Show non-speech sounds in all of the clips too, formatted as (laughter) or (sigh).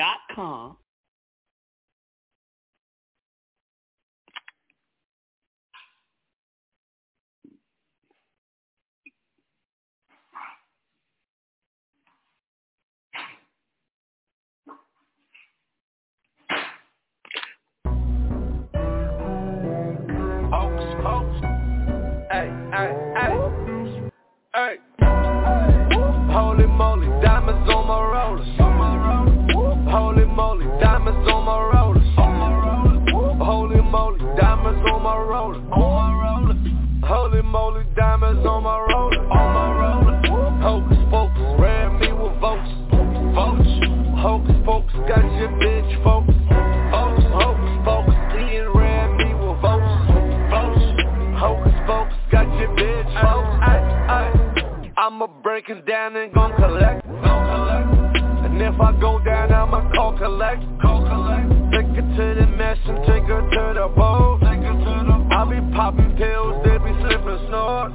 Naturalsomega.com. Hocus down and gon' collect. And if I go down, I'ma call collect. Take her to the mesh and take her to the bowl. I be popping pills, they be slipping snort.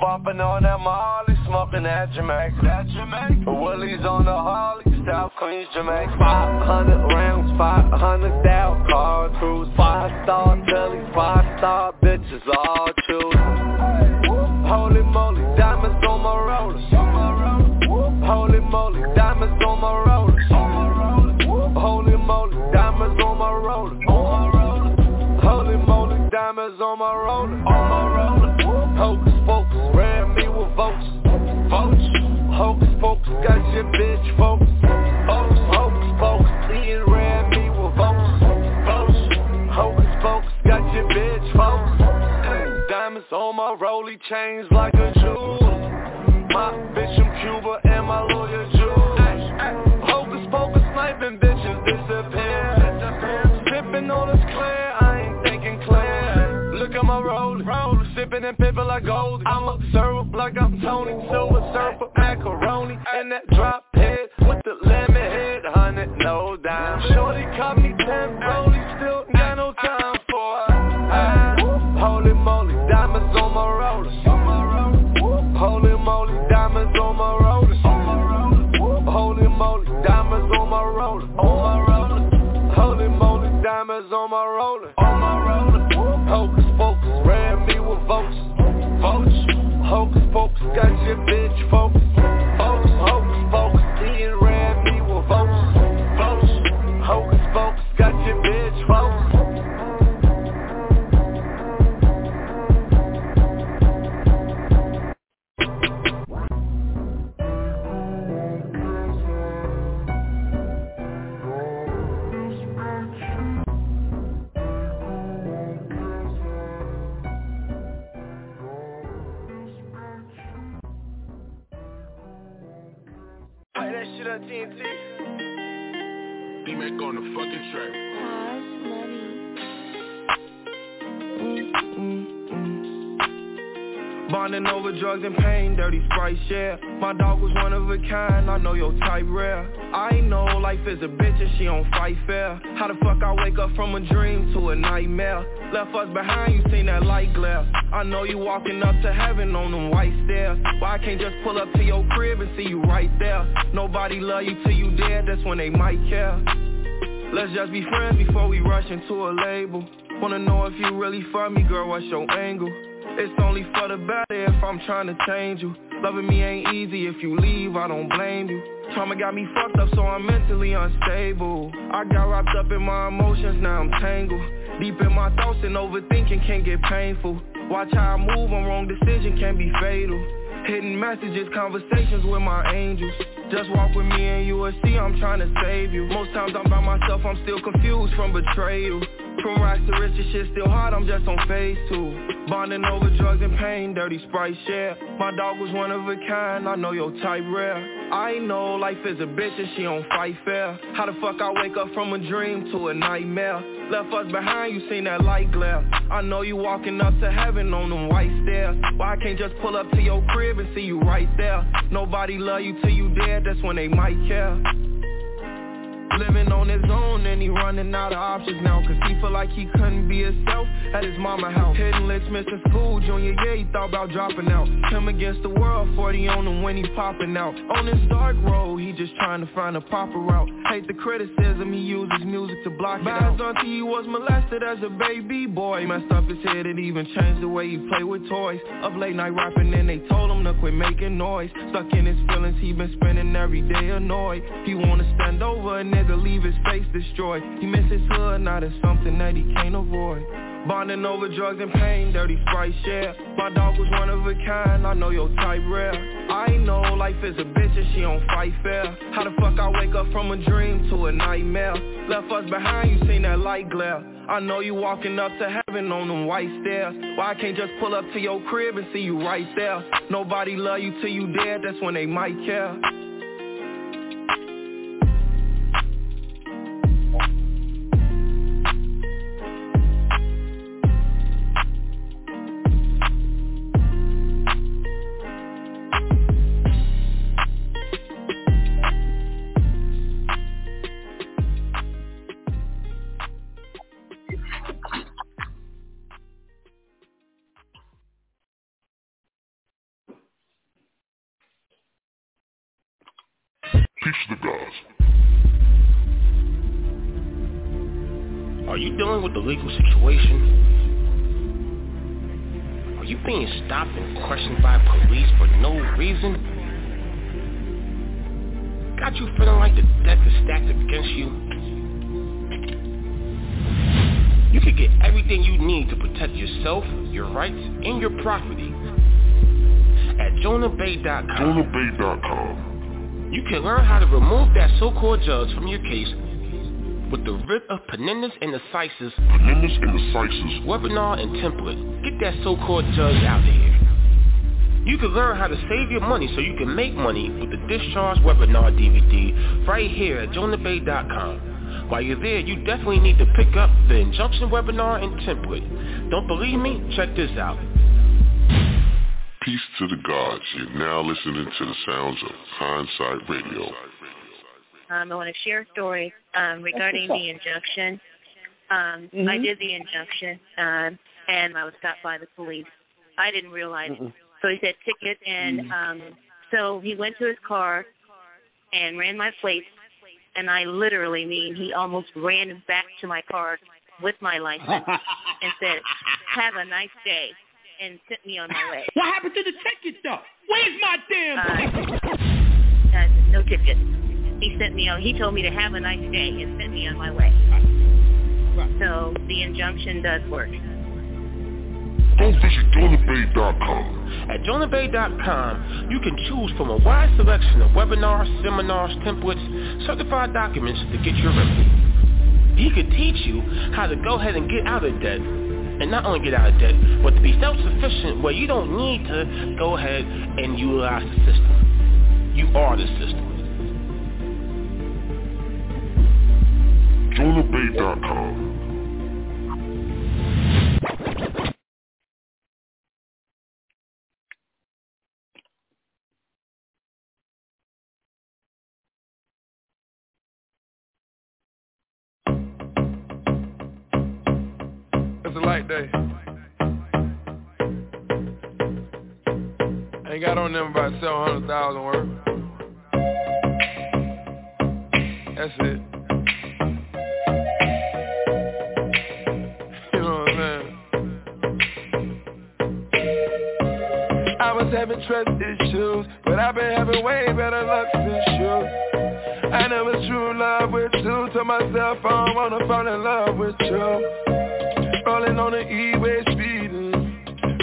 Bumping on that Molly, smoking that Jamaica. Willie's on the Harley, South Queens, Jamaica. 500 rounds, 500 down, car cruise. Five star telly, five star bitches, all choose. Holy moly, diamonds on my rollers. Holy moly, diamonds on my rollers. Holy moly, diamonds on my roller. Holy moly, diamonds on my roller. Hocus pocus, ran me with votes. Hocus pocus, got your bitch focused. Rolly chains like a jewel. My bitch from Cuba and my lawyer Jew. Hocus pocus, sniping bitches disappear. Sipping on this clear, I ain't thinking clear. Look at my roller, sipping and pippin' like gold. I'm a syrup like I'm Tony, silver surfer, macaroni, and that drop head with the lemon head, hundred no dime. Shorty caught me ten rollies, still got no time for. Ah, Holy moly, she don't fight fair. How the fuck I wake up from a dream to a nightmare? Left us behind, you seen that light glare. I know you walking up to heaven on them white stairs. Why I can't just pull up to your crib and see you right there? Nobody love you till you dead, that's when they might care. Let's just be friends before we rush into a label. Wanna know if you really for me, girl, what's your angle? It's only for the better if I'm trying to change you. Loving me ain't easy, if you leave, I don't blame you. Trauma got me fucked up, so I'm mentally unstable. I got wrapped up in my emotions, now I'm tangled. Deep in my thoughts and overthinking can get painful. Watch how I move on wrong decision can be fatal. Hidden messages, conversations with my angels. Just walk with me and you will see I'm trying to save you. Most times I'm by myself, I'm still confused from betrayal. From racks to riches, shit still hard, I'm just on phase two Bonding over drugs and pain, dirty sprite share. My dog was one of a kind, I know your type rare. I know life is a bitch and she don't fight fair. How the fuck I wake up from a dream to a nightmare? Left us behind, you seen that light glare. I know you walking up to heaven on them white stairs. Why I can't just pull up to your crib and see you right there? Nobody love you till you dead, that's when they might care Living on his own and he running out of options now Cause he feel like he couldn't be himself at his mama house. Hidden licks missing school, junior yeah he thought about dropping out. Him against the world, 40 on him when he popping out. On this dark road, he just trying to find a proper route. Hate the criticism, he uses music to block it out. Auntie he was molested as a baby boy. Messed up his head and even changed the way he play with toys. Up late night rapping and they told him to quit making noise. Stuck in his feelings, he been spending every day annoyed. He wanna stand over a nigga leave his face destroyed. He miss his hood, now that's something that he can't avoid. Bonding over drugs and pain, dirty sprite share My dog was one of a kind, I know your type rare. I know life is a bitch and she don't fight fair. How the fuck I wake up from a dream to a nightmare? Left us behind, you seen that light glare. I know you walking up to heaven on them white stairs. Why I can't just pull up to your crib and see you right there? Nobody love you till you dead, that's when they might care the legal situation? Are you being stopped and questioned by police for no reason? Got you feeling like the deck is stacked against you? You can get everything you need to protect yourself, your rights, and your property at JonahBey.com. JonahBey.com. You can learn how to remove that so-called judge from your case with the writ of Penendus and Assises, Penendus and Assises webinar and template. Get that so-called judge out of here. You can learn how to save your money so you can make money with the Discharge Webinar DVD right here at JonahBey.com. While you're there, you definitely need to pick up the injunction webinar and template. Don't believe me? Check this out. Peace to the gods. You're now listening to the sounds of Hindsight Radio. Um, I want to share a story um, regarding the injunction. Um, mm-hmm. I did the injunction, um, and I was stopped by the police. I didn't realize mm-hmm. it. So he said ticket, and mm-hmm. um, so he went to his car and ran my plates, and I literally mean he almost ran back to my car with my license and said, "Have a nice day." and sent me on my way. What happened to the ticket, though? Where's my damn uh, uh, (laughs) no ticket. He sent me on. He told me to have a nice day and sent me on my way. Right. So the injunction does work. Go visit JonahBey.com. At JonahBey.com, you can choose from a wide selection of webinars, seminars, templates, certified documents to get your remedy. He could teach you how to go ahead and get out of debt and not only get out of debt, but to be self-sufficient where you don't need to go ahead and utilize the system. You are the system. Shade.com. It's a light day. Ain't got on them about 700,000 words. That's it. Trust issues, but I've been having way better luck since you. I never true love with you. Told myself I don't wanna fall in love with you. Rolling on the E-way speeding.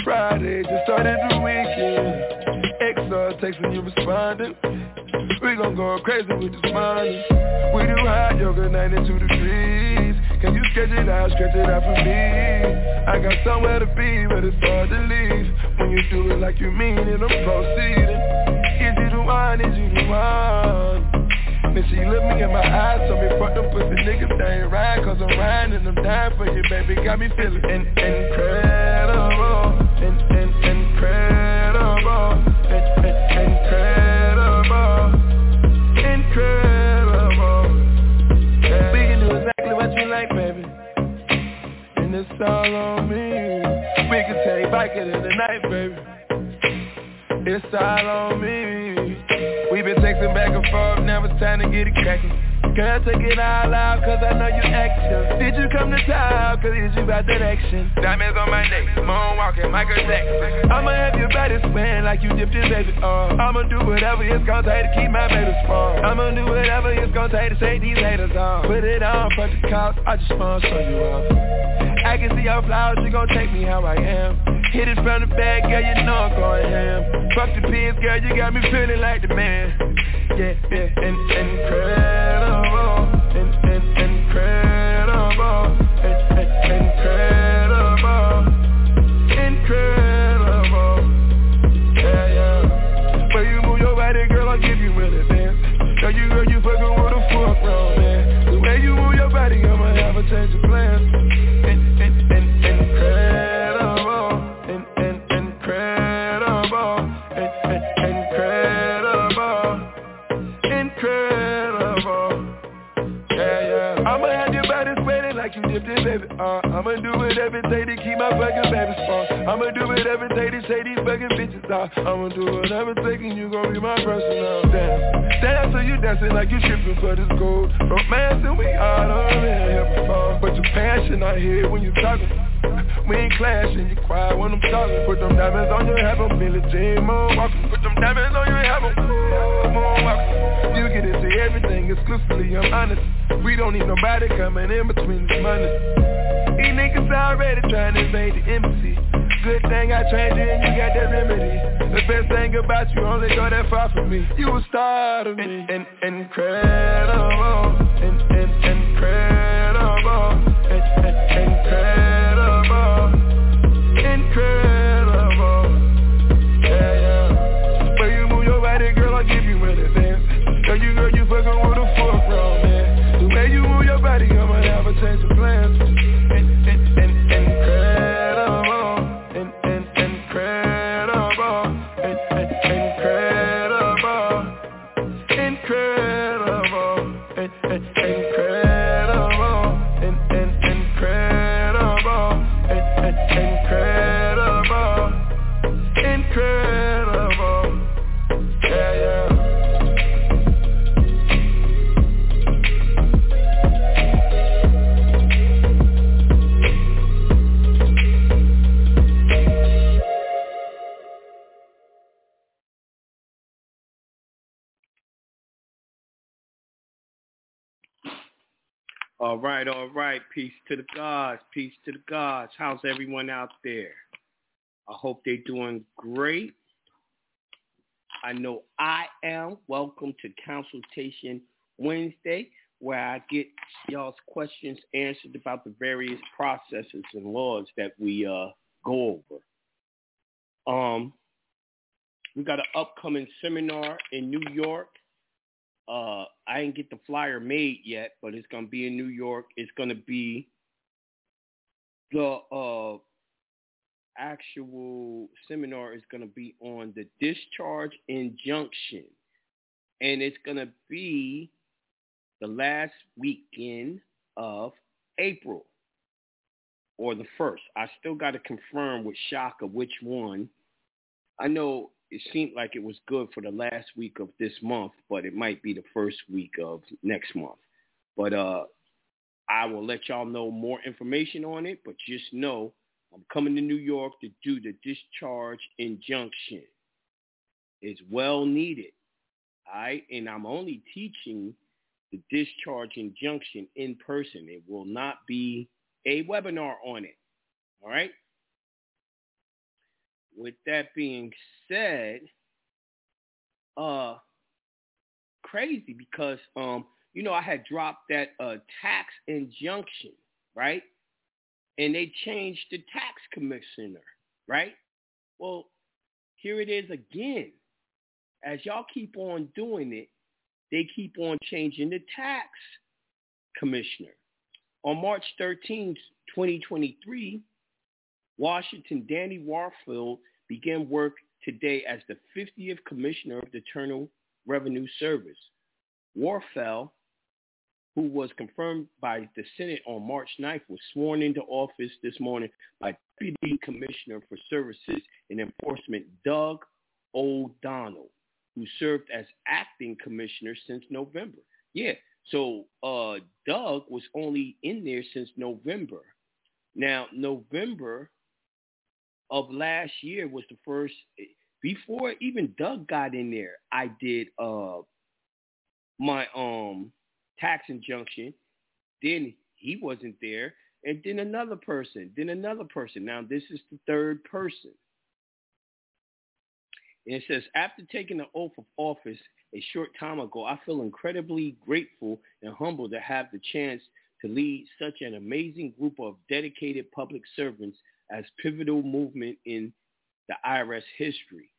Friday just started the weekend. XR texting you responding. We gon' go crazy with this money. We do hot yoga 92 degrees. Can you sketch it out, stretch it out for me? I got somewhere to be, but it's hard to leave. You do it like you mean it, I'm proceeding. Is you the one, is you the one? Then she looked me in my eyes, told me fuck them pussy niggas, they ain't right Cause I'm riding and I'm dying for you, baby, got me feeling in- incredible, in- in- incredible incredible, incredible. Yeah. We can do exactly what you like, baby. And it's all on me. Biking in the night, baby. It's all on me. We been texting back and forth, now it's time to get it cracking. Girl, take it all out, cause I know you action Did you come to town, cause it's you about that action? Diamonds on my neck, moonwalking, Michael Jackson. I'ma have your body swaying like you dipped in baby I'ma do whatever it's gonna take to keep my baby strong. I'ma do whatever it's gonna take to take these haters off. Put it on for the cops, I just wanna show you off. I can see your flowers, you gon' take me how I am Hit it from the back, girl, you know I'm going ham. Fuck the pins, girl, you got me feeling like the man. Yeah, yeah, in- incredible. In, in, incredible, in, in, incredible, take to keep my fucking baby strong. I'ma do whatever it take to say these fucking bitches off. I'ma do whatever and you gon' be my personal dance. Dance till you dancing like you tripping for this gold. Romancing we all done been here. But your passion I hear when you talking. We ain't clashing, you quiet when I'm talking. Put them diamonds on your head, I'm Billie Jean moonwalking. Put them diamonds on your head, I'm moonwalking. You get into everything exclusively, I'm honest. We don't need nobody coming in between this money. These niggas already trying to invade the embassy. Good thing I trained you and you got that remedy. The best thing about you only go that far from me. You a star to me. In, in, incredible, in, in, incredible, in, in, incredible. Right, all right. Peace to the gods. Peace to the gods. How's everyone out there? I hope they're doing great. I know I am. Welcome to Consultation Wednesday, where I get y'all's questions answered about the various processes and laws that we uh, go over. Um, we got an upcoming seminar in New York uh, I didn't get the flyer made yet, but it's gonna be in New York. It's gonna be the uh, actual seminar is gonna be on the discharge injunction, and it's gonna be the last weekend of April. or the first. I still got to confirm with Shaka which one. I know it seemed like it was good for the last week of this month, but it might be the first week of next month. But uh, I will let y'all know more information on it. But just know I'm coming to New York to do the discharge injunction. It's well needed. All right, and I'm only teaching the discharge injunction in person. It will not be a webinar on it. All right. With that being said, uh, crazy because um, you know, I had dropped that uh tax injunction, right? And they changed the tax commissioner, right? Well, here it is again. As y'all keep on doing it, they keep on changing the tax commissioner. On March 13, 2023, Washington Danny Werfel began work today as the 50th Commissioner of the Internal Revenue Service. Werfel, who was confirmed by the Senate on March 9th, was sworn into office this morning by Deputy Commissioner for Services and Enforcement Doug O'Donnell, who served as acting commissioner since November. Yeah, so uh, Doug was only in there since November. Now, November of last year was the first, before even Doug got in there, I did uh, my um tax injunction. Then he wasn't there. And then another person, then another person. Now this is the third person. And it says, after taking the oath of office a short time ago, I feel incredibly grateful and humbled to have the chance to lead such an amazing group of dedicated public servants as pivotal movement in the IRS history.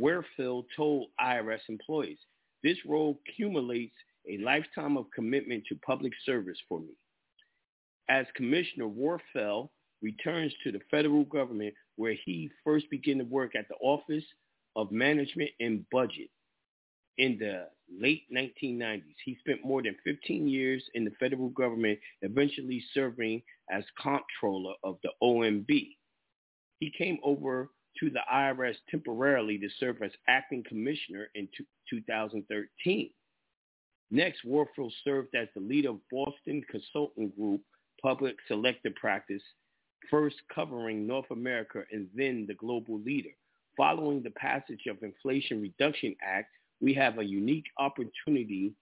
Werfel told IRS employees, this role accumulates a lifetime of commitment to public service for me. As Commissioner Werfel returns to the federal government where he first began to work at the Office of Management and Budget in the late 1990s. He spent more than 15 years in the federal government, eventually serving as comptroller of the OMB. He came over to the IRS temporarily to serve as acting commissioner in 2013. Next, Werfel served as the leader of Boston Consulting Group Public Selective Practice, first covering North America and then the global leader. Following the passage of Inflation Reduction Act, we have a unique opportunity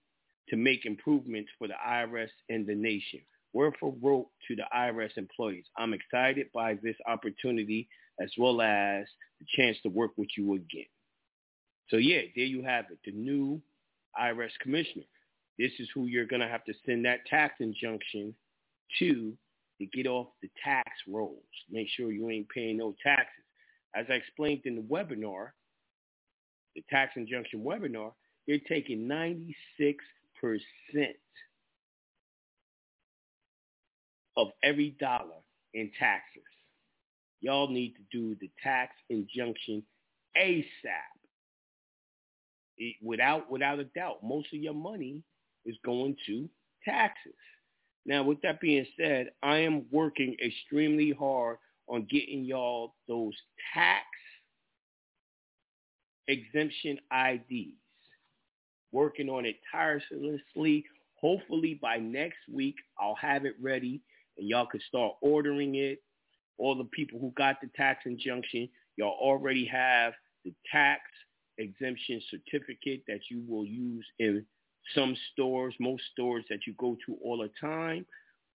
to make improvements for the IRS and the nation. Werfel wrote to the IRS employees, I'm excited by this opportunity as well as the chance to work with you again. So yeah, there you have it, the new IRS commissioner. This is who you're going to have to send that tax injunction to to get off the tax rolls. Make sure you ain't paying no taxes. As I explained in the webinar, the tax injunction webinar, they're taking 96% of every dollar in taxes. Y'all need to do the tax injunction ASAP. It, without without a doubt, most of your money is going to taxes. Now, with that being said, I am working extremely hard on getting y'all those tax exemption IDs. Working on it tirelessly. Hopefully by next week, I'll have it ready and y'all can start ordering it. All the people who got the tax injunction, y'all already have the tax exemption certificate that you will use in some stores, most stores that you go to all the time.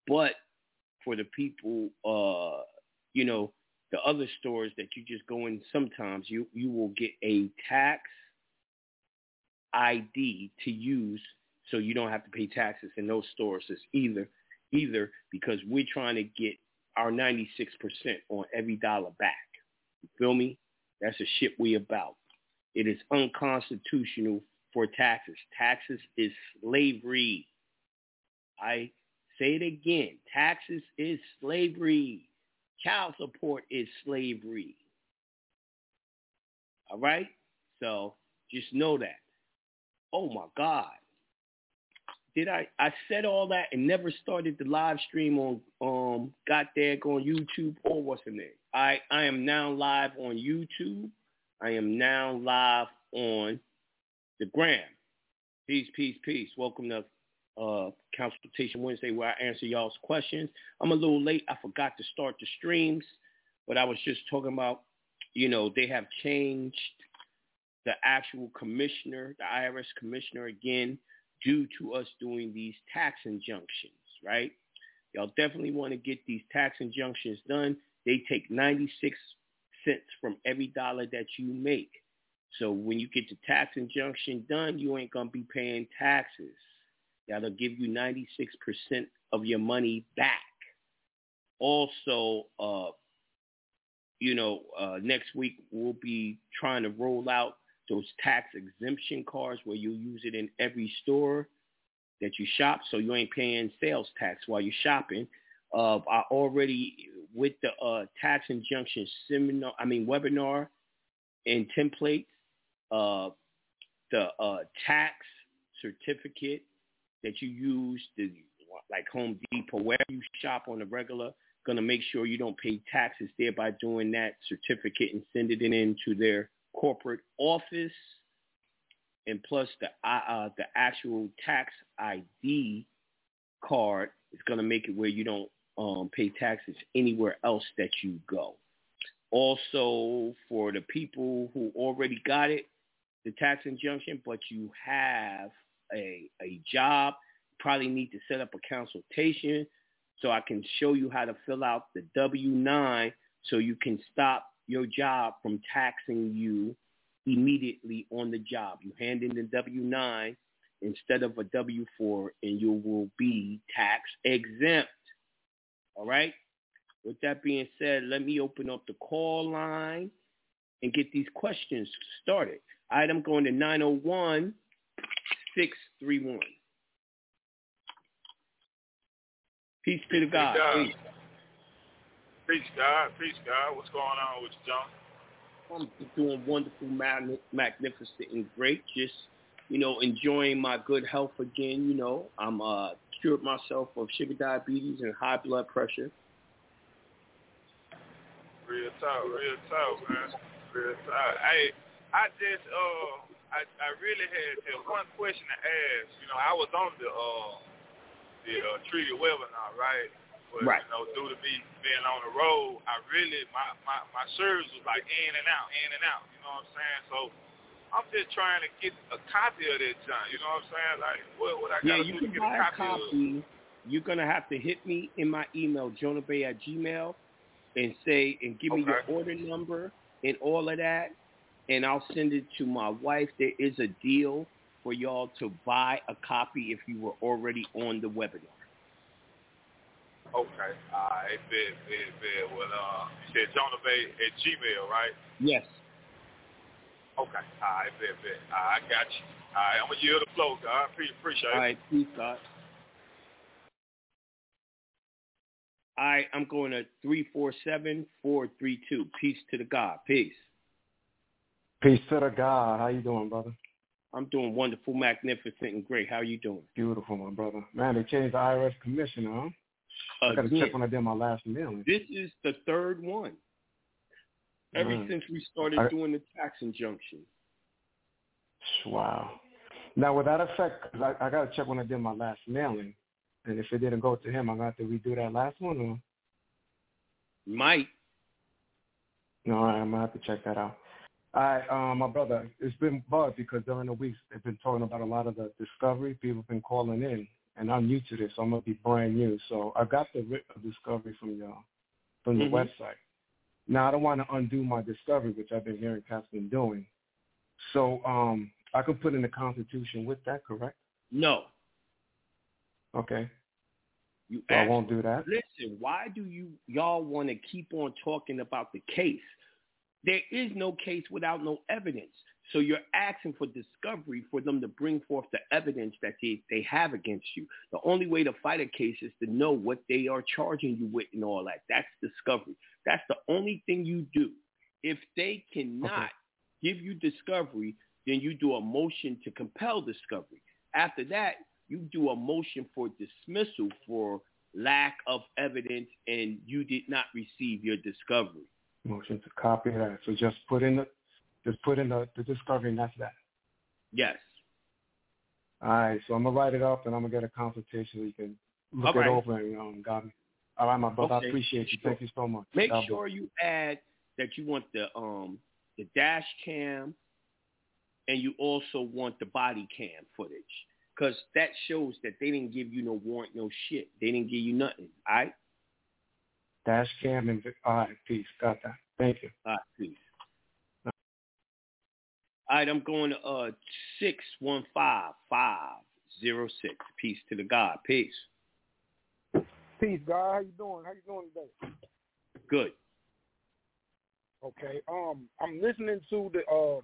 But for the people, uh, you know, the other stores that you just go in sometimes, you, you will get a tax ID to use so you don't have to pay taxes in those stores it's either, either because we're trying to get our 96% on every dollar back. You feel me? That's the shit we about. It is unconstitutional for taxes. Taxes is slavery. I say it again. Taxes is slavery. Child support is slavery. All right? So just know that. Oh my God. did I? I said all that and never started the live stream on um got there on YouTube or what's in name? I I am now live on YouTube. I am now live on the gram. Peace, peace, peace. Welcome to uh, Consultation Wednesday where I answer y'all's questions. I'm a little late. I forgot to start the streams, but I was just talking about, you know, they have changed the actual commissioner, the IRS commissioner again, due to us doing these tax injunctions, right? Y'all definitely want to get these tax injunctions done. They take 96 cents from every dollar that you make. So when you get the tax injunction done, you ain't going to be paying taxes. That'll give you 96% of your money back. Also, uh, you know, uh, next week we'll be trying to roll out those tax exemption cards where you'll use it in every store that you shop, so you ain't paying sales tax while you're shopping. Uh, I already with the uh, tax injunction seminar, I mean webinar and templates, uh, the uh, tax certificate that you use the, like Home Depot, where you shop on the regular, gonna make sure you don't pay taxes there by doing that certificate and send it in to their corporate office, and plus the uh, the actual tax ID card is going to make it where you don't um, pay taxes anywhere else that you go. Also, for the people who already got it, the tax injunction, but you have job, probably need to set up a consultation so I can show you how to fill out the W-9 so you can stop your job from taxing you immediately on the job. You hand in the W-9 instead of a W-4 and you will be tax exempt. All right? With that being said, let me open up the call line and get these questions started. I'm going to 901 631. be to the God. Peace. Peace, God. Peace, God. What's going on with you, John? I'm doing wonderful, magnificent, and great. Just, you know, enjoying my good health again. You know, I'm uh, cured myself of sugar diabetes and high blood pressure. Real talk, real talk, man. Real talk. Hey, I just, uh, I, I really had one question to ask. You know, I was on the, uh, the uh, treaty webinar, right? But right. you know, due to me being on the road, I really my my my service was like in and out, in and out. You know what I'm saying? So I'm just trying to get a copy of that, John. You know what I'm saying? Like, what what I got to yeah, do to get a copy, copy of? You're gonna have to hit me in my email, jonahbey at gmail, and say and give okay. me your order number and all of that, and I'll send it to my wife. There is a deal for y'all to buy a copy if you were already on the webinar. Okay. All right. Bad, bad, bad. Well, uh, you said Jonah Bey at Gmail, right? Yes. Okay. All right. Bad, bad. All right, I got you. All right. I'm going to yield the flow, God. Appreciate it. All right. Peace, God. All right. I'm going to 347-432. Peace to the God. Peace. Peace to the God. How you doing, brother? I'm doing wonderful, magnificent, and great. How are you doing? Beautiful, my brother. Man, they changed the IRS commissioner, huh? I got to check when I did my last mailing. This is the third one. Ever mm. since we started I, doing the tax injunction. Wow. Now, with that effect, cause I, I got to check when I did my last mailing. And if it didn't go to him, I'm gonna have to redo that last one or? Might. No, I'm going to have to check that out. Right, um, my brother, it's been bugged because during the weeks they've been talking about a lot of the discovery. People have been calling in and I'm new to this, so I'm gonna be brand new. So I got the writ of discovery from y'all from the mm-hmm. website. Now I don't want to undo my discovery, which I've been hearing Pat's been doing. So um, I could put in the Constitution with that, correct? No. Okay. You so I won't do that. Listen, why do you y'all want to keep on talking about the case? There is no case without no evidence. So you're asking for discovery for them to bring forth the evidence that they, they have against you. The only way to fight a case is to know what they are charging you with and all that. That's discovery. That's the only thing you do. If they cannot okay. give you discovery, then you do a motion to compel discovery. After that, you do a motion for dismissal for lack of evidence and you did not receive your discovery. Motion to copy that. So just put in the just put in the, the discovery and that's that. Yes. All right, so I'm gonna write it up and I'm gonna get a consultation so you can look All it right. over and um, got me. All right, my brother, Okay, I appreciate you. sure. Thank you so much. Make God sure you add that you want the um the dash cam and you also want the body cam footage because that shows that they didn't give you no warrant, no shit. They didn't give you nothing. All right, Dash cam and all right, peace. Got that. Thank you. all right, please. All right, I'm going to uh six one five five zero six. Peace to the God. Peace. Peace, God. How you doing? How you doing today? Good. Okay. Um, I'm listening to the uh,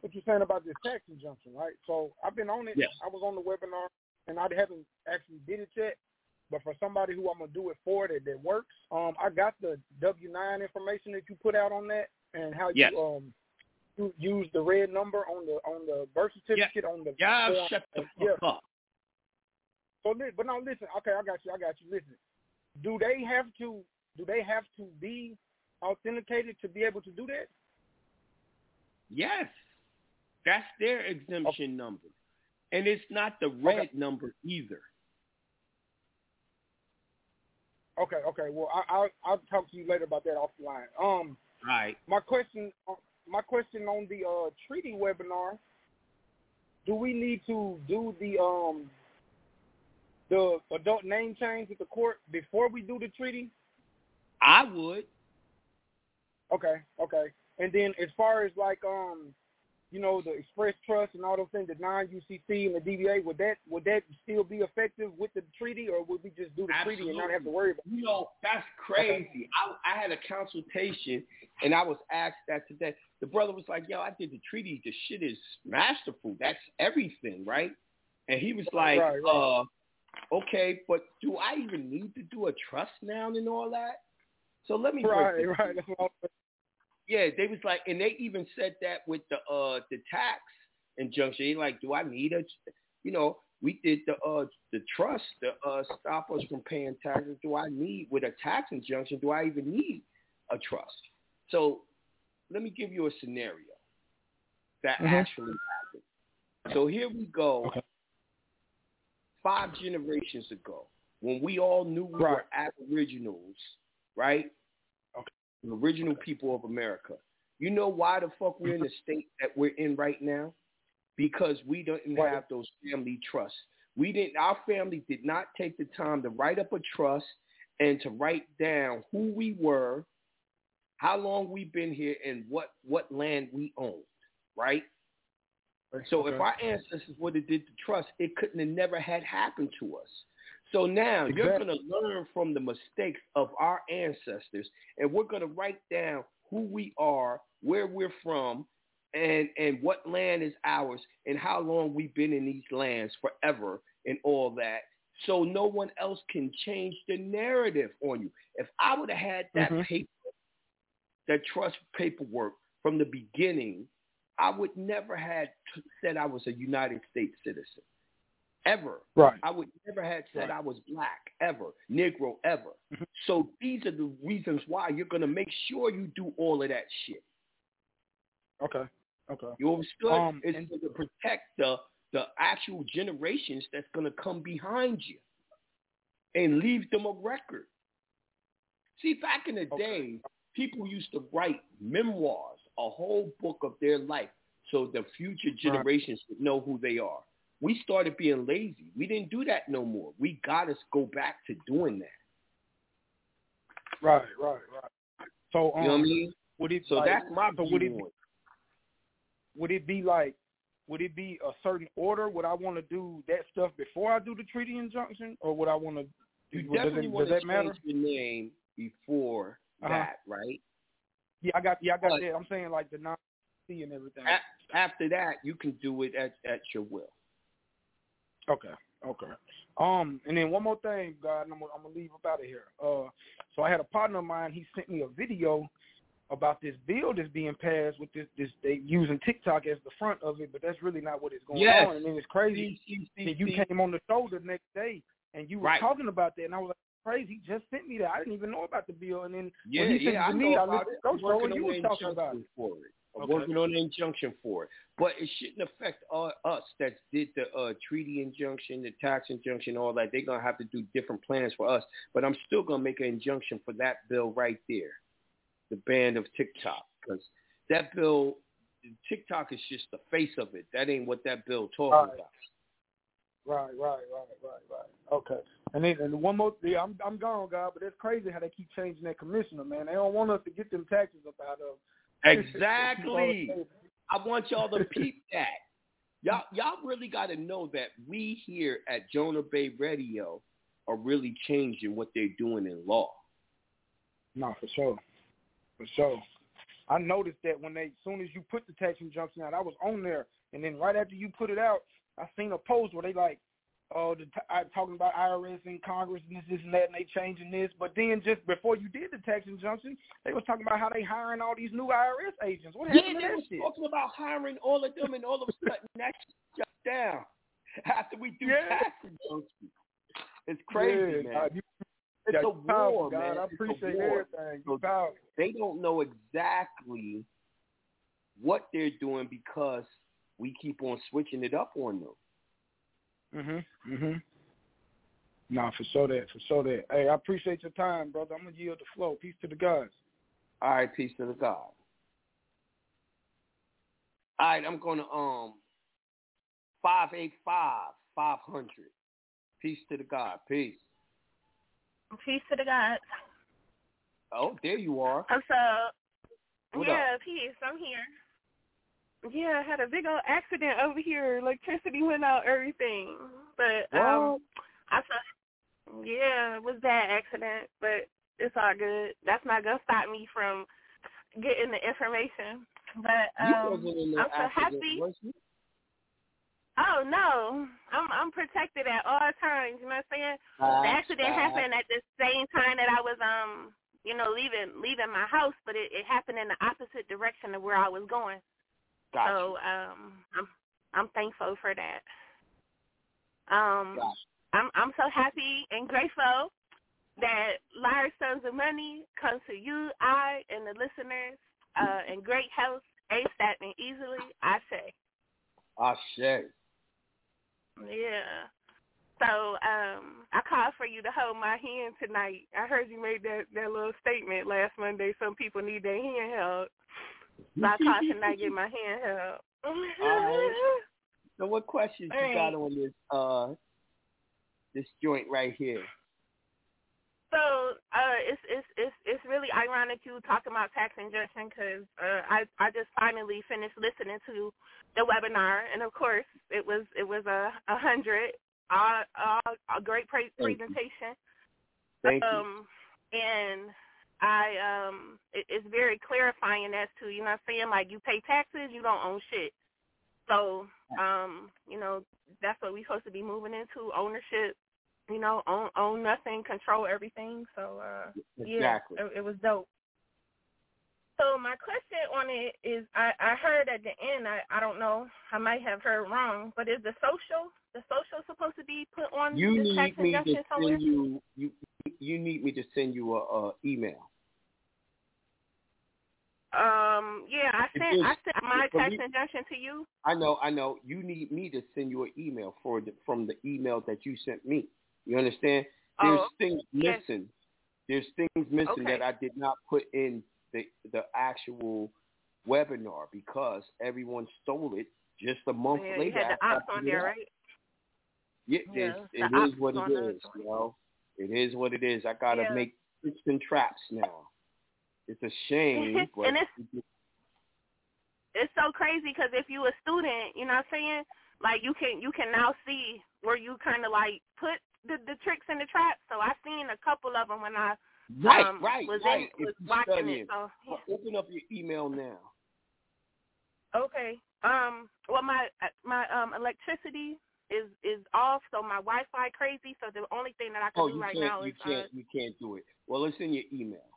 what you're saying about this tax injunction, right? So I've been on it. Yes. I was on the webinar, and I haven't actually did it yet. But for somebody who I'm gonna do it for that that works, um, I got the W-9 information that you put out on that, and how Yes. you um you use the red number on the on the birth certificate on the Yeah, form. shut the yeah. up. So, but now listen. Okay, I got you. I got you. Listen. Do they have to? Do they have to be authenticated to be able to do that? Yes. That's their exemption number. And it's not the red number either. Okay. Okay. Well, I, I'll I'll talk to you later about that offline. Um, Right. my question. My question on the uh, treaty webinar. Do we need to do the um the adult name change with the court before we do the treaty? I would. Okay, okay. And then as far as like um, you know, the express trust and all those things, the non UCC and the DBA, would that would that still be effective with the treaty, or would we just do the treaty and not have to worry about? You know, that's crazy. I, I had a consultation and I was asked that today. The brother was like, yo, I did the treaty. The shit is masterful. That's everything, right? And he was like, Right, right. uh, okay, but do I even need to do a trust now and all that? So let me Right, right. (laughs) That's what I'm Yeah, they was like, and they even said that with the uh the tax injunction. They like, do I need a, you know, we did the uh the trust to uh stop us from paying taxes. Do I need with a tax injunction? Do I even need a trust? So let me give you a scenario that Mhm. actually happened. So here we go. Five generations ago, when we all knew we were aboriginals, right? The original people of America. You know why the fuck we're in the (laughs) state that we're in right now? Because we didn't have those family trusts. We didn't. Our family did not take the time to write up a trust and to write down who we were, how long we've been here, and what what land we owned. Right. So if our ancestors would have did the trust, it couldn't have never had happened to us. So now you're going to learn from the mistakes of our ancestors, and we're going to write down who we are, where we're from, and and what land is ours, and how long we've been in these lands forever, and all that. So no one else can change the narrative on you. If I would have had that Mhm. paper, that trust paperwork from the beginning, I would never had t- said I was a United States citizen. Ever. Right. I would never had said Right. I was black, ever, Negro, ever. So these are the reasons why you're going to make sure you do all of that shit. Okay. Okay. You understood? Um, it's and- to protect the the actual generations that's going to come behind you and leave them a record. See, back in the day, people used to write memoirs, a whole book of their life, so the future generations would know who they are. We started being lazy. We didn't do that no more. We got to go back to doing that. Right. Right. Right. So um, You know what I mean? Would it So like, that's my so would it be, would it be like would it be a certain order? Would I want to do that stuff before I do the treaty injunction, or would I want to? You does, definitely it, want does to that change matter? your name before Uh-huh. that, right? Yeah, I got. Yeah, I got But- that. I'm saying like the non and everything. A- after that, you can do it at, at your will. Okay. Okay. Um, and then one more thing, God, and I'm, gonna- I'm gonna leave up out of here. Uh, so I had a partner of mine. He sent me a video about this bill that's being passed with this this they using TikTok as the front of it, but that's really not what is going Yes. on. And then it's crazy. See, see, see, that you see. came on the show the next day and you were Right. talking about that, and I was like, crazy. He just sent me that. I didn't even know about the bill, and then Yeah, when he sent yeah, it I to me, I listened to the show, and you were talking about it. for it. I'm Okay. working on an injunction for it, but it shouldn't affect all, us that did the uh, treaty injunction, the tax injunction, all that. They're gonna have to do different plans for us, but I'm still gonna make an injunction for that bill right there, the ban of TikTok, because that bill, TikTok is just the face of it. That ain't what that bill talking Right. about. Right, right, right, right, right. Okay. And then and one more thing, I'm I'm gone, God, but it's crazy how they keep changing that commissioner, man. They don't want us to get them taxes up out of. Exactly. I want y'all to peep that. Y'all, y'all really got to know that we here at Jonah Bey Radio are really changing what they're doing in law. No, for sure, for sure. I noticed that when they, as soon as you put the tax injunction out, I was on there, and then right after you put it out, I seen a post where they like, oh, the t- I, talking about IRS and Congress and this, this and that, and they changing this. But then just before you did the tax injunction, they was talking about how they hiring all these new IRS agents. What Yeah, happened they to that was shit? talking about hiring all of them, and all of a sudden (laughs) that shut down (laughs) after we do Yeah. tax injunction. It's crazy, Yeah, man. You- it's yeah, a war, God. man. I appreciate everything. So they don't know exactly what they're doing because we keep on switching it up on them. Mhm. Mhm. Nah, for sure that, for sure that. Hey, I appreciate your time, brother. I'm gonna yield the flow. Peace to the gods. All right, peace to the God. All right, I'm gonna um five eight five five hundred. Peace to the God. Peace. Peace to the gods. Oh, there you are. I'm so What yeah, peace. I'm here. Yeah, I had a big old accident over here. Electricity went out, everything. But um, I saw. Yeah, it was bad accident, but it's all good. That's not gonna stop me from getting the information. But um, I'm so happy. Oh no, I'm I'm protected at all times. You know what I'm saying? the Facts, accident facts. happened at the same time that I was um you know leaving leaving my house, but it, it happened in the opposite direction of where I was going. Gotcha. So um I'm I'm thankful for that. Um I'm I'm so happy and grateful that Large Sons of Money comes to you, I and the listeners uh in great health, ASAP and easily, I say. Ashe. Yeah. So um I called for you to hold my hand tonight. I heard you made that that little statement last Monday. Some people need their hand held. Called tonight to get my hand held. right. (laughs) So what questions you got on this uh this joint right here? So uh, it's it's it's it's really ironic you talking about tax injunction because uh, I I just finally finished listening to the webinar and of course it was it was a a hundred all, all a great pre- Thank you. presentation. Thank you. um, and I um, it, it's very clarifying as to you know what I'm saying like you pay taxes, you don't own shit. So um, you know that's what we're supposed to be moving into ownership. You know, own own nothing, control everything. So uh, Exactly. yeah, it, it was dope. So my question on it is, I, I heard at the end, I, I don't know, I might have heard wrong, but is the social the social supposed to be put on You this tax need me to somewhere? send you you you need me to send you a, a email. Um, yeah, I sent I sent my tax injunction to you. I know, I know. You need me to send you an email for the, from the email that you sent me. You understand? There's Oh, things yes. missing. There's things missing Okay. that I did not put in the the actual webinar because everyone stole it just a month Yeah, later. you had the ops on there, right? Yeah, Yeah, ops is what it is, you know. It is what it is. I gotta Yeah. make tricks and traps now. It's a shame, (laughs) And it's- It's so crazy because if you a student, you know what I'm saying? Like you can you can now see where you kind of like put the the tricks and the traps. So I seen a couple of them when I right, um, right, was right. in was watching it. So yeah. open up your email now. Okay. Um. Well, my my um electricity is is off, so my Wi-Fi crazy. So the only thing that I can Oh, do right now is you can't, uh, you can't do it. Well, it's in your email.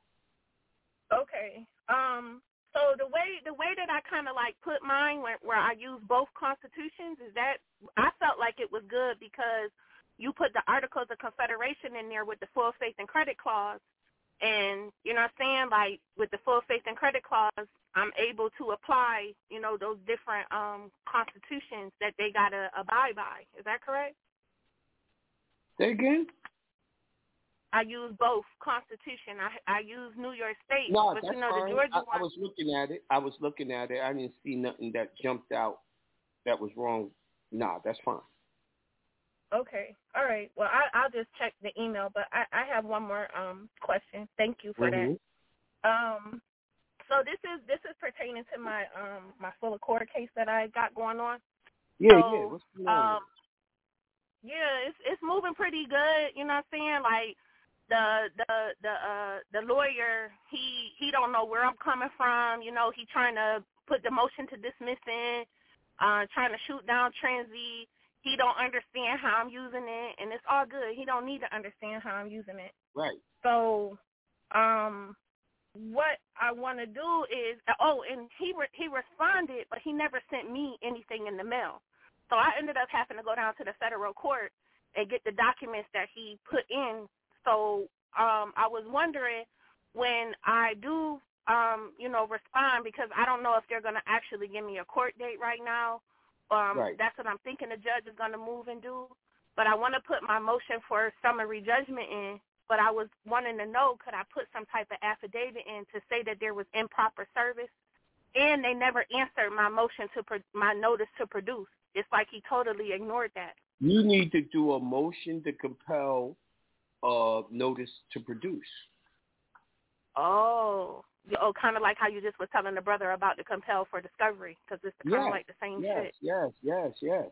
Okay. Um. So the way the way that I kind of like put mine where, where I use both constitutions is that I felt like it was good because you put the Articles of Confederation in there with the full faith and credit clause, and you know what I'm saying like with the full faith and credit clause, I'm able to apply you know those different um constitutions that they gotta abide by. Is that correct? Say again. I use both Constitution. I I use New York State, No, but you know fine. the Georgia I, one. I was looking at it. I was looking at it. I didn't see nothing that jumped out that was wrong. Nah, that's fine. Okay, all right. Well, I I'll just check the email, but I I have one more um question. Thank you for Mhm. that. Um, so this is this is pertaining to my um my full accord case that I got going on. Yeah, So, yeah. What's going on? Um, yeah, it's it's moving pretty good. You know what I'm saying? Like the the the uh the lawyer, he he don't know where I'm coming from. You know, he trying to put the motion to dismiss in, uh, trying to shoot down Transy. He don't understand how I'm using it, and it's all good. He don't need to understand how I'm using it. right. So, um, what I want to do is, oh, and he re- he responded, but he never sent me anything in the mail. So I ended up having to go down to the federal court and get the documents that he put in. So um, I was wondering when I do, um, you know, respond because I don't know if they're going to actually give me a court date right now. Um, Right. That's what I'm thinking the judge is going to move and do. But I want to put my motion for summary judgment in. But I was wanting to know, could I put some type of affidavit in to say that there was improper service? And they never answered my motion to pro- my notice to produce. It's like he totally ignored that. You need to do a motion to compel uh notice to produce. Oh, oh, kind of like how you just was telling the brother about the compel for discovery, because it's kind of like the same yes, shit. yes, yes, yes.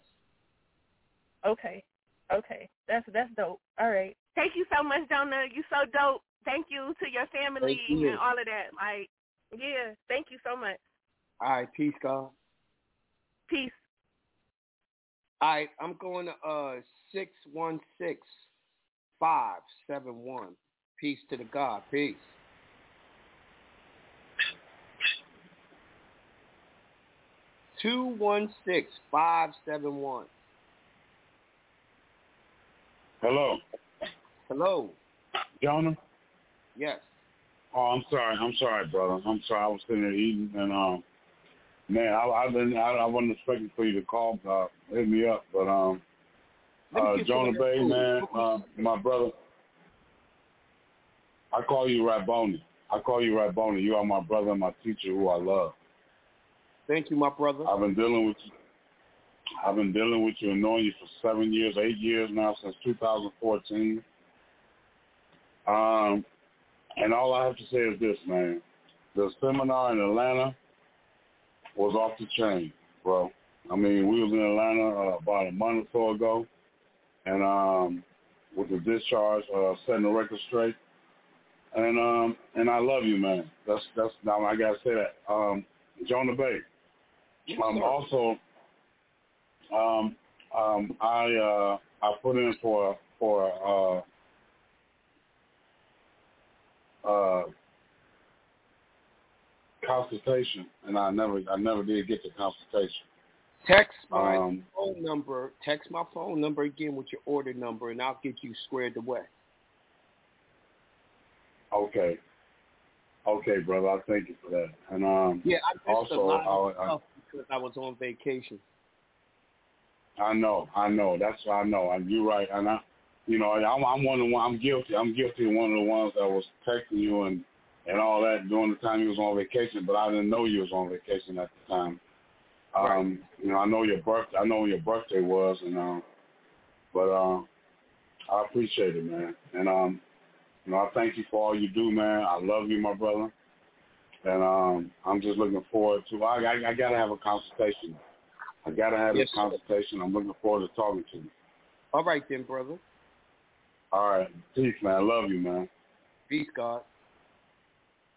Okay, okay, that's that's dope. All right, thank you so much, Jonah. You so dope. Thank you to your family you. and all of that. Like, yeah, thank you so much. All right, peace, God. Peace. All right, I'm going to uh six one six five seven one. Peace to the God. Peace. Two one six five seven one. Hello, Hello. Jonah. Yes. Oh, I'm sorry. I'm sorry, brother. I'm sorry. I was sitting there eating, and um, man, I, I've been. I, I wasn't expecting for you to call, uh, hit me up, but um, uh, Jonah Bey, man, uh, my brother. I call you Raboni. I call you Raboni. You are my brother and my teacher, who I love. Thank you, my brother. I've been dealing with you. I've been dealing with you and knowing you for seven years, eight years now, since 2014. Um, and all I have to say is this, man. The seminar in Atlanta was off the chain, bro. I mean, we was in Atlanta uh, about a month or so ago, and um, with the discharge, uh, setting the record straight. And um, and I love you, man. That's that's now I gotta say that. Um, Jonah Bey. Yes, um, sir. also, um, um, I uh, I put in for for uh, uh, consultation, and I never I never did get the consultation. Text my Um, phone number. Text my phone number again with your order number, and I'll get you squared away. Okay, okay, brother. I thank you for that. And um, Yeah, I missed also a lot I, I, because I was on vacation. I know, I know. That's what I know. And you're right. And I, you know, I'm, I'm one of the one. I'm guilty. I'm guilty of one of the ones that was texting you and and all that during the time you was on vacation. But I didn't know you was on vacation at the time. Um, you know, I know your birth. I know when your birthday was, and um, but um, I appreciate it, man. And um, you know, I thank you for all you do, man. I love you, my brother. And um, I'm just looking forward to. I, I, I gotta have a consultation. I gotta have Yes, a sir. consultation. I'm looking forward to talking to you. All right then, brother. All right, peace, man. I love you, man. Peace, God.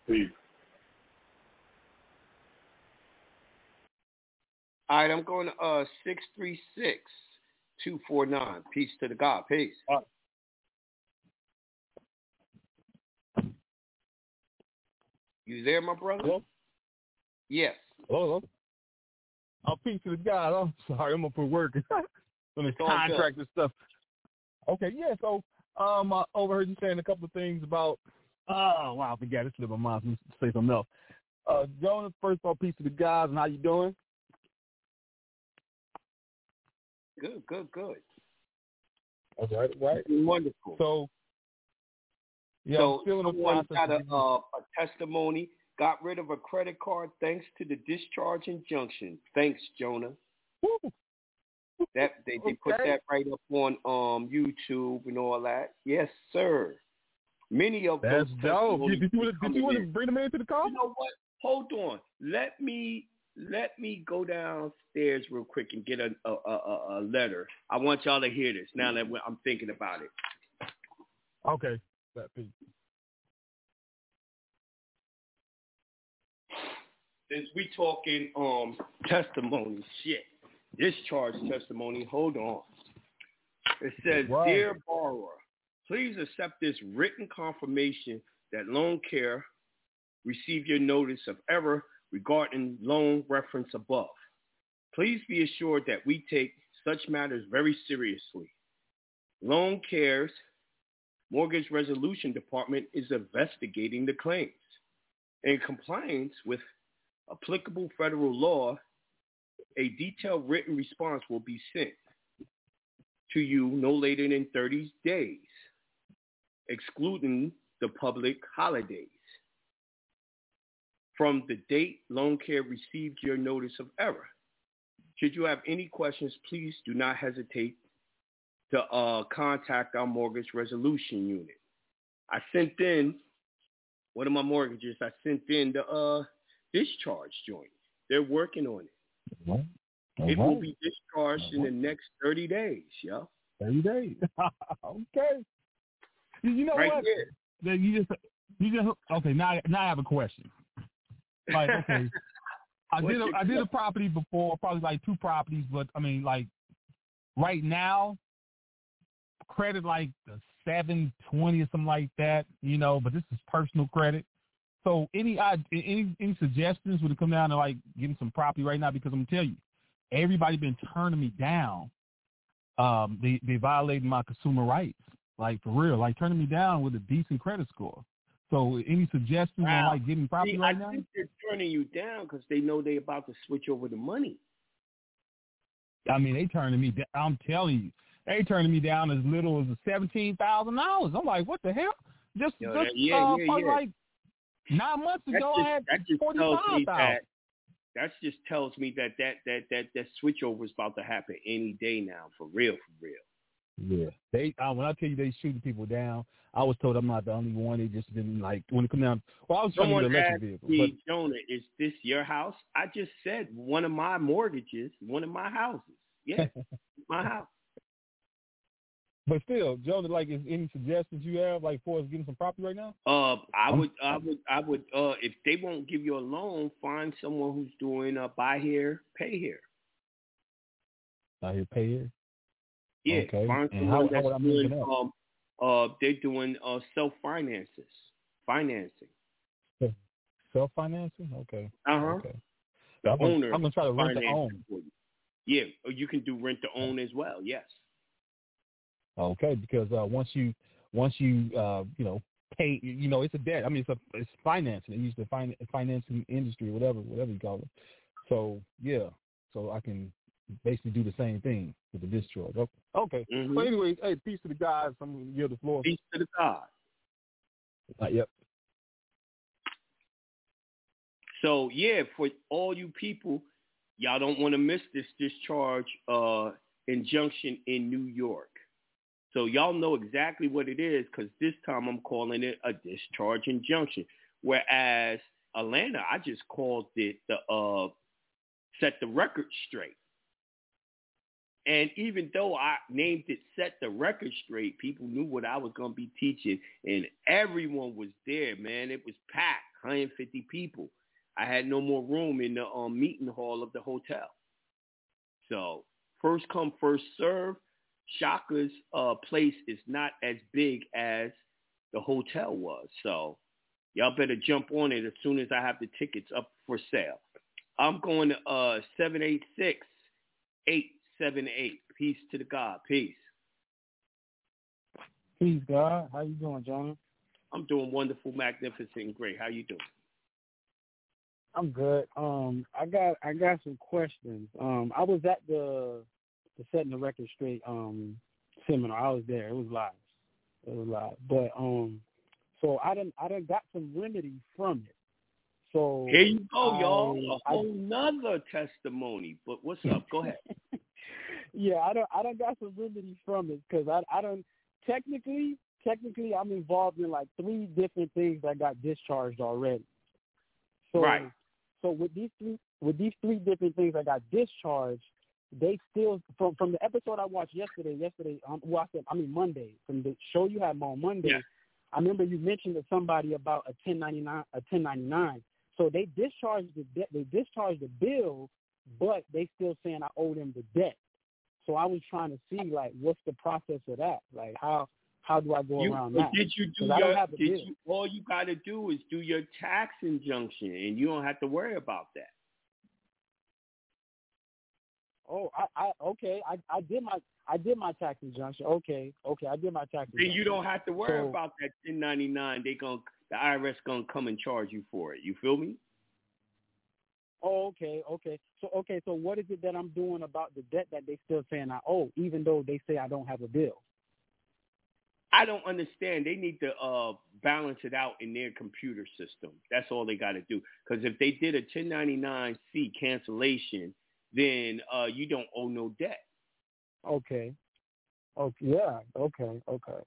Peace. All right, I'm going to uh six three six two four nine. Peace to the God. Peace. You there, my brother? Hello? Yes. Hello, hello. I'll peace to the God. I'm (laughs) sorry, I'm up for work. (laughs) this contract and stuff. Okay, yeah, so um I overheard you saying a couple of things about oh wow, I forgot it slipped my mind to say something else. Uh Jonas, first of all, peace to the guys and how you doing? Good, good, good. That's right, right. Wonderful. So yeah, so I'm still in the someone got a, uh, a testimony, got rid of a credit card thanks to the discharge injunction. Thanks, Jonah. That they, they put that right up on um YouTube and all that. Yes, sir. Many of That's those dope. Did (laughs) you did you wanna in. bring them into the call? You know what? Hold on. Let me let me go downstairs real quick and get a a, a, a- letter. I want y'all to hear this now that I'm thinking about it. Okay. That peace. since we talking um testimony shit, discharge testimony, hold on. It says, Right. Dear borrower, please accept this written confirmation that LoanCare received your notice of error regarding loan reference above. Please be assured that we take such matters very seriously. LoanCare's Mortgage Resolution Department is investigating the claims. In compliance with applicable federal law, a detailed written response will be sent to you no later than 30 days, excluding the public holidays. From the date LoanCare received your notice of error. Should you have any questions, please do not hesitate to uh, contact our mortgage resolution unit. I sent in one of my mortgages. I sent in the uh, discharge joint. They're working on it. It will be discharged in the next 30 days, yo. 30 days. (laughs) okay. You, know what? You just you just okay. Now now I have a question. Like (laughs) okay, I did a, I did a property before, probably like two properties, but I mean like right now, credit like the seven twenty or something like that, you know. But this is personal credit. So any any any suggestions would it come down to like getting some property right now? Because I'm gonna tell you, everybody been turning me down. Um, they they violated my consumer rights, like for real, like turning me down with a decent credit score. So any suggestions on like getting property See, right I now? think they're turning you down because they know they're about to switch over the money. I mean, they turning me. down. I'm telling you, they turning me down as little as seventeen thousand dollars. I'm like, what the hell? Just Yo, just yeah, uh, yeah, yeah. like nine months ago, just, I had that just tells me that that just tells me that that that that that switchover is about to happen any day now, for real, for real. Yeah, they. Uh, when I tell you they shooting people down, I was told I'm not the only one. They just didn't like when it come down. Well, I was trying to Someone get an asked electric vehicle, me, Jonah, is this your house? I just said one of my mortgages, one of my houses. Yeah, (laughs) my house. but still, Jonah, like, is any suggestions you have like for us getting some property right now? Uh, I would, I would, I would. Uh, if they won't give you a loan, find someone who's doing uh, buy here, pay here. Buy here, pay here. Yeah, Okay. And how- how that's would doing. Um, uh, they're doing uh self finances, financing. Self financing. Okay. Uh huh. Okay. I'm gonna, Owner I'm gonna try to rent to own. you. Yeah, or you can do rent to own as well. Yes. Okay, because uh, once you once you uh, you know pay, you know it's a debt. I mean, it's a it's financing. They use the fin- financing industry, whatever whatever you call it. So yeah, so I can basically do the same thing with the discharge. Okay. okay. Mhm. But anyways, hey, peace to the guys. I'm gonna give the floor. Peace to the God. Uh, yep. So yeah, for all you people, y'all don't want to miss this discharge uh, injunction in New York. So y'all know exactly what it is because this time I'm calling it a discharge injunction. Whereas Atlanta, I just called it the uh, set the record straight. And even though I named it Set the Record Straight, people knew what I was going to be teaching. And everyone was there, man. It was packed, 150 people. I had no more room in the um, meeting hall of the hotel. So first come, first serve. Shaka's uh, place is not as big as the hotel was. So Y'all better jump on it as soon as I have the tickets up for sale. I'm going to uh 786 878. Peace to the God. Peace. Peace, God. How you doing, John? I'm doing wonderful, magnificent, great. How you doing? I'm good. Um, I got I got some questions. Um, I was at the the setting the record straight um seminar. I was there. It was live. It was live. But um, so I didn't I didn't got some remedy from it. So here you go, I, y'all. A whole nother testimony. But what's (laughs) up? Go ahead. Yeah, I don't I don't got some remedy from it because I I don't technically technically I'm involved in like three different things that got discharged already. So right. so with these three with these three different things that got discharged, they still from from the episode I watched yesterday, yesterday um well I said I mean Monday, from the show you had on Monday, yeah. I remember you mentioned to somebody about a ten ninety nine a ten ninety nine. So they discharged the debt they discharged the bill, but they still saying I owe them the debt. So I was trying to see like what's the process of that? Like how how do I go you, around that? Did you do your? Did you, all you got to do is do your tax injunction, and you don't have to worry about that. Oh, I, I okay. I, I did my I did my tax injunction. Okay, okay. I did my tax. Injunction. Then you don't have to worry so, about that 1099. They gonna the IRS gonna come and charge you for it. You feel me? Oh, okay, okay. So okay, so what is it that I'm doing about the debt that they still saying I owe, even though they say I don't have a bill? I don't understand. They need to uh, balance it out in their computer system. That's all they got to do. Because if they did a 1099-C cancellation, then uh, you don't owe no debt. Okay. Okay. Yeah. Okay. Okay.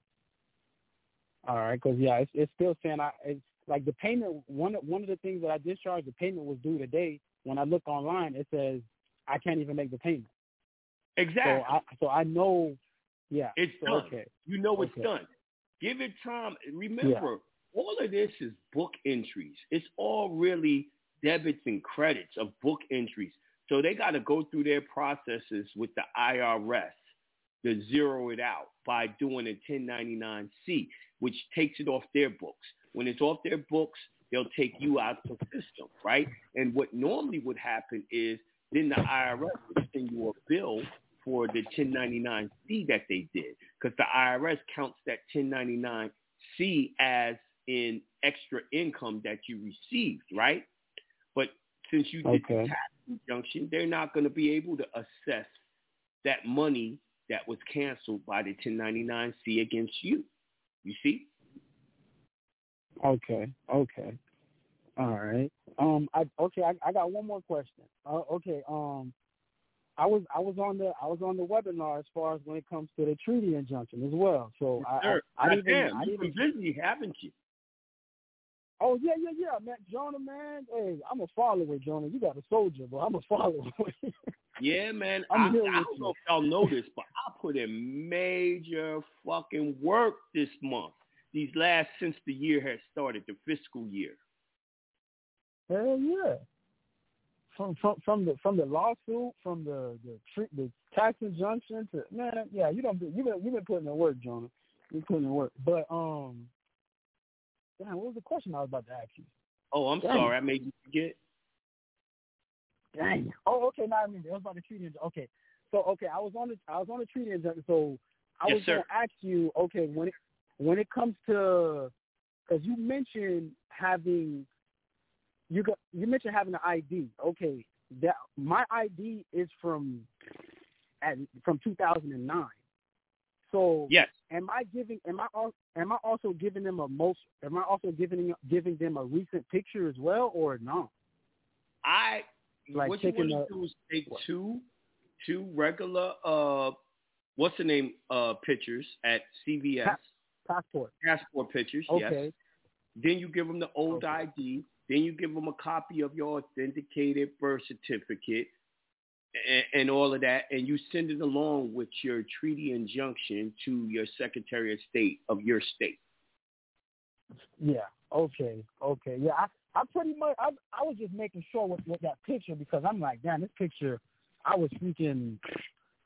All right. Because yeah, it's, it's still saying I. It's like the payment. One one of the things that I discharged, the payment was due today. When I look online, it says I can't even make the payment. Exactly. So I so I know. Yeah. It's so, done. Okay. You know it's okay. done. Give it time. Remember, yeah. all of this is book entries. It's all really debits and credits of book entries. So they got to go through their processes with the IRS to zero it out by doing a 1099-C, which takes it off their books. When it's off their books, they'll take you out of the system, right? And what normally would happen is then the IRS would send you a bill for the 1099-C that they did because the IRS counts that 1099-C as in extra income that you received, right? But since you did okay. the tax injunction, they're not going to be able to assess that money that was canceled by the 1099-C against you. You see? Okay. Okay. All right. Um. I okay. I, I got one more question. Uh, okay. Um. I was I was on the I was on the webinar as far as when it comes to the treaty injunction as well. So yes, I, I, I didn't even, I You've didn't been busy, haven't you? Oh yeah, yeah, yeah, man. Jonah, man. Hey, I'm a follower, Jonah. You got a soldier, but I'm a follower. (laughs) yeah, man. I'm I, I don't you. know if y'all know this, but I put in major fucking work this month. These last since the year has started, the fiscal year. Hell yeah. From from from the from the lawsuit, from the the the tax injunction to man, yeah, you don't do, you been you been putting in work, Jonah. You putting in work, but um, damn, what was the question I was about to ask you? Oh, I'm Dang. sorry, I made you forget. Dang. Oh, okay. Now I mean, it was about the treaty. injunction. Okay, so okay, I was on the I was on the treaty injunction. So I Yes, was sir. to ask you, okay, when it when it comes to, because you mentioned having, you got you mentioned having an ID. Okay, that my ID is from, at from 2009. So Yes. am I giving? Am I am I also giving them a most? Am I also giving giving them a recent picture as well, or not? I Like what you taking want to do is take two two regular uh what's the name uh pictures at CVS passport. passport pictures Okay. yes then you give them the old Okay. ID then you give them a copy of your authenticated birth certificate and, and all of that and you send it along with your treaty injunction to your Secretary of State of your state Yeah. Okay. Okay. Yeah. I, I pretty much I I was just making sure with, with that picture because I'm like, damn, this picture. I was freaking.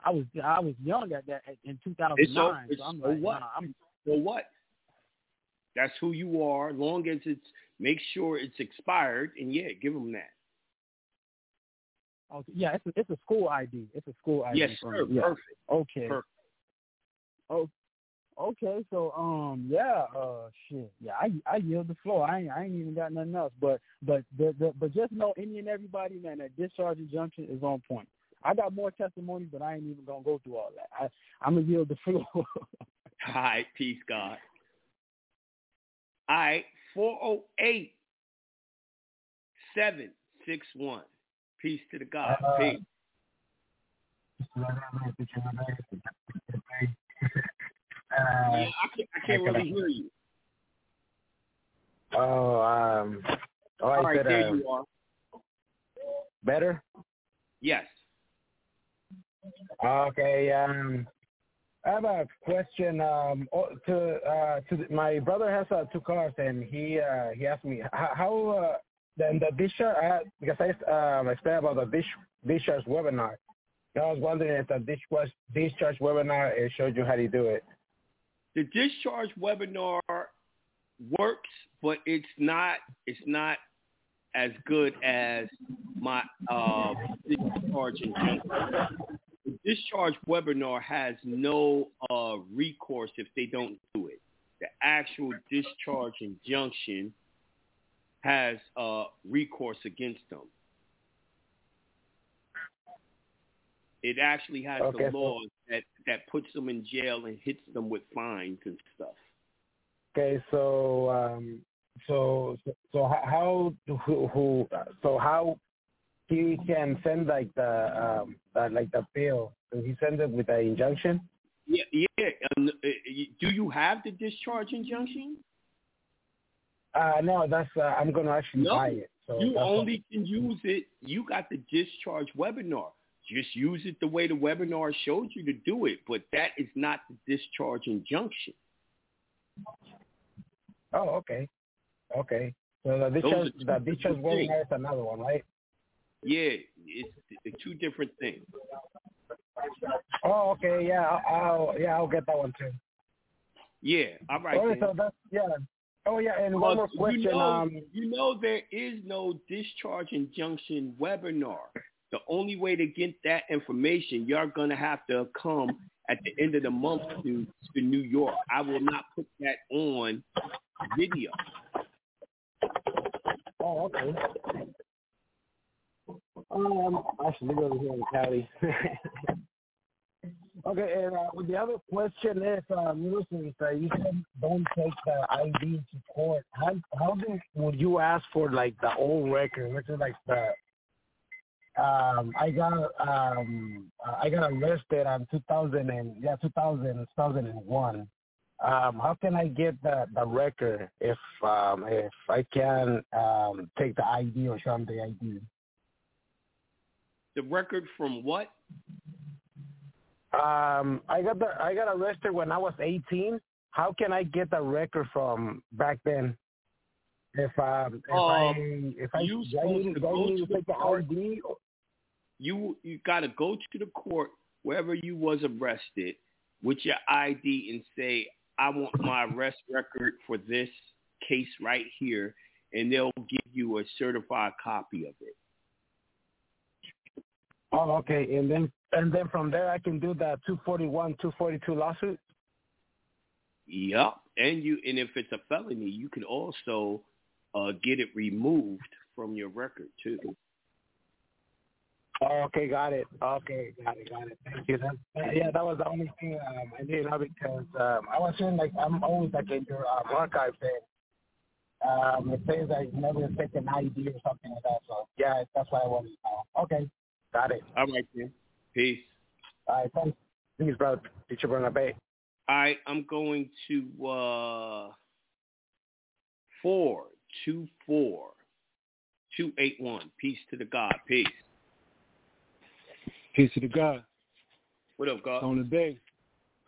I was I was young at that in 2009. It's so, it's so like, what? nah, So what? That's who you are. Long as it's make sure it's expired, and yeah, give them that. Okay. Yeah, it's a, it's a school ID. It's a school ID. Yes, sir. Yeah. Perfect. Okay. Perfect. Oh, okay. So um, yeah. Uh, shit. Yeah, I I yield the floor. I ain't I ain't even got nothing else. But but the, the but just know any and everybody, man, that discharge injunction is on point. I got more testimonies, but I ain't even gonna go through all that. I I'm gonna yield the (laughs) floor. All right, peace, God. All right, 408 761. Peace to the God. Uh, Peace. Yeah, I can't, I can't really hear you. Oh, um, oh, I All right, said, there uh, you are. better. Yes. Okay. Um, I have a question. Um, oh, to uh, to my brother has uh, two cars, and he uh, he asked me how, uh, the, the discharge I, because I um, explained about the dish, discharge webinar. And I was wondering if the discharge discharge webinar it showed you how to do it. The discharge webinar works, but it's not it's not as good as my uh, discharge injunction. The discharge webinar has no uh, recourse if they don't do it. The actual discharge injunction has uh, recourse against them. It actually has Okay, the laws that, that puts them in jail and hits them with fines and stuff. Okay, so um, so so, so how how- who, who so how he can send like the um uh, like the bill? Can he send it with the injunction? Yeah, yeah. Um, uh, do you have the discharge injunction? Uh, no, that's uh, I'm gonna actually No, buy it. So you only can use it. You got the discharge webinar. Just use it the way the webinar showed you to do it, but that is not the discharge injunction. Oh, okay, okay. So the discharge the discharge webinar is another one, right? Yeah, it's, two different things. Oh, okay, yeah, I'll, yeah I'll get that one too. Yeah, all right. Oh, so that's yeah. Oh yeah, and one more question. You know, um, you know there is no discharge injunction webinar. The only way to get that information, you're gonna have to come at the end of the month to to New York. I will not put that on video. Oh, okay. Um, actually, live over here in Cali. (laughs) okay, and uh, the other question is, um, listen, uh, you said don't take the ID to court. How how do would you ask for like the old record, which is like the um, I got um, I got arrested on 2000 and yeah 2000 2001. Um, how can I get the the record if um, if I can um, take the ID or show them the ID? The record from what? Um, I got the I got arrested when I was 18. How can I get the record from back then? If um if I Um, if I, you I need, to go to to the court. ID? You you gotta go to the court wherever you was arrested with your ID and say, I want my arrest record for this case right here, and they'll give you a certified copy of it. Oh, okay. And then and then from there I can do the 241, 242 lawsuit. Yep. And you and if it's a felony, you can also uh, get it removed from your record too. Oh, okay, got it. Okay, got it, got it. Thank you. That, that- yeah, that was the only thing um, I didn't know because um, I was saying like I'm always like in your um, archive thing. Um, it says I never take an ID or something like that. So yeah, that's why I wanted to know. Okay, got it. All right, then. Peace. All right, thanks. Peace, brother. Teacher Bernabé. All right, I'm going to uh four two four two eight one. Peace to the God. Peace. Peace to the God. What up, God? On the day.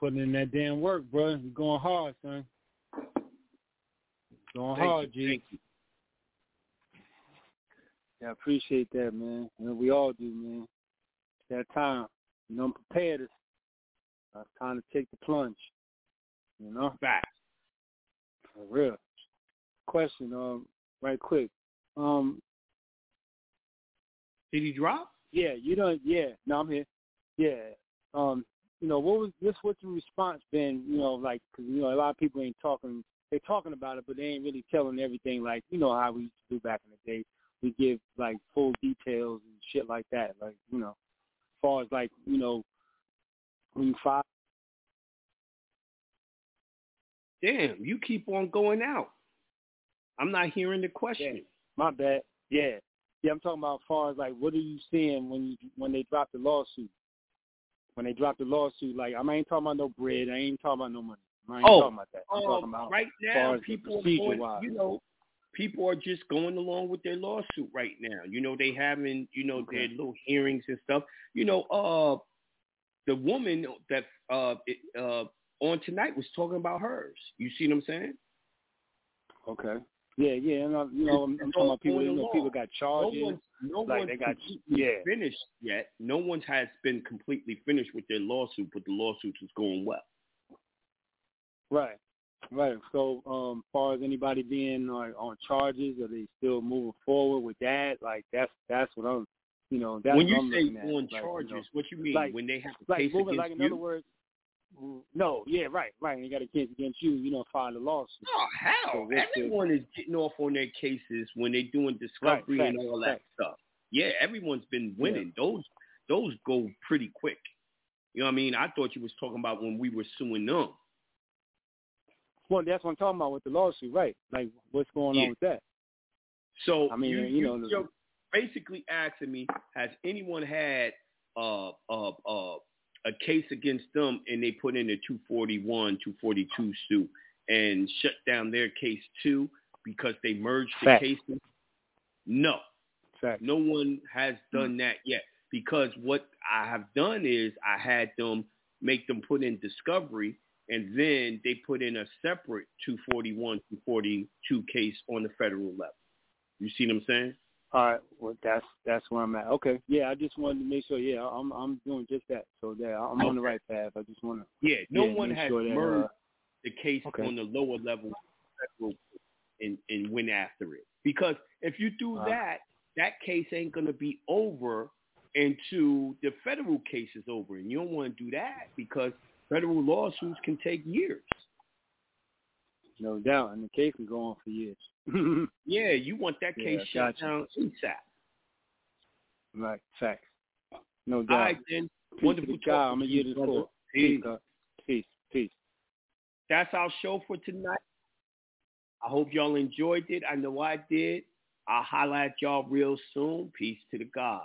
Putting in that damn work, bro. You're going hard, son. Going Thank hard, you, G. thank you. Yeah, I appreciate that, man. You know, we all do, man. It's that time. You know, I'm prepared. It's uh, time to take the plunge. You know? Back. For real. Question, um, right quick. Um, did he drop? Yeah, you don't. Yeah, no, I'm here. Yeah. Um, you know, what was this? What's the response been? You know, like, cause you know, a lot of people ain't talking. They're talking about it, but they ain't really telling everything. Like, you know how we used to do back in the day. We give like full details and shit like that. Like, you know, as far as like, you know, when you file. Damn, you keep on going out. I'm not hearing the question. Yeah, my bad. Yeah. Yeah, I'm talking about as far as like what are you seeing when you when they drop the lawsuit? When they drop the lawsuit, like I ain't talking about no bread, I ain't talking about no money. I ain't oh, talking about that. I'm um, talking about right now people are going, you know, people are just going along with their lawsuit right now. You know, they having, you know, okay. their little hearings and stuff. You know, uh the woman that uh uh on tonight was talking about hers. You see what I'm saying? Okay. Yeah, yeah, and I, you know, I'm, I'm talking about people. You know, people got charges. No one's, no like one's they got yeah finished yet. No one has been completely finished with their lawsuit, but the lawsuit is going well. Right, right. So, um, as far as anybody being like on charges, are they still moving forward with that? Like that's that's what I'm, you know, that's when you I'm say looking at. on like, charges, you know, what you mean? like, when they have a like case moving, against like in you? other words, no, yeah, right, right. And you got a case against you, you know, file a lawsuit. Oh hell! So everyone is getting off on their cases when they're doing discovery Right, and all that stuff. Yeah, everyone's been winning. Those those go pretty quick. You know what I mean? I thought you was talking about when we were suing them. Well, that's what I'm talking about with the lawsuit, right? Like, what's going Yeah. on with that? So I mean, you, you know, the- you're basically asking me, has anyone had uh, uh, uh, a case against them and they put in a 241, 242 suit and shut down their case too because they merged the Fact. cases? No. Fact. No one has done that yet because what I have done is I had them make them put in discovery and then they put in a separate 241, 242 case on the federal level. You see what I'm saying? All right, well, that's that's where I'm at. Okay, yeah, I just wanted to make sure. Yeah, I'm I'm doing just that. So yeah, I'm on the right path. I just want to. Yeah, no yeah, one has sure that, merged uh, the case okay. on the lower level and, and went after it. Because if you do Uh. that, that case ain't going to be over until the federal case is over. And you don't want to do that because federal lawsuits can take years. No doubt, and the case can go on for years. (laughs) Yeah, you want that case Yeah, shut down ASAP. right, facts. No doubt. right, then. Peace Wonderful to. I'm gonna to this floor. Peace. Peace. Peace. That's our show for tonight. I hope y'all enjoyed it. I know I did. I'll highlight y'all real soon. Peace to the God.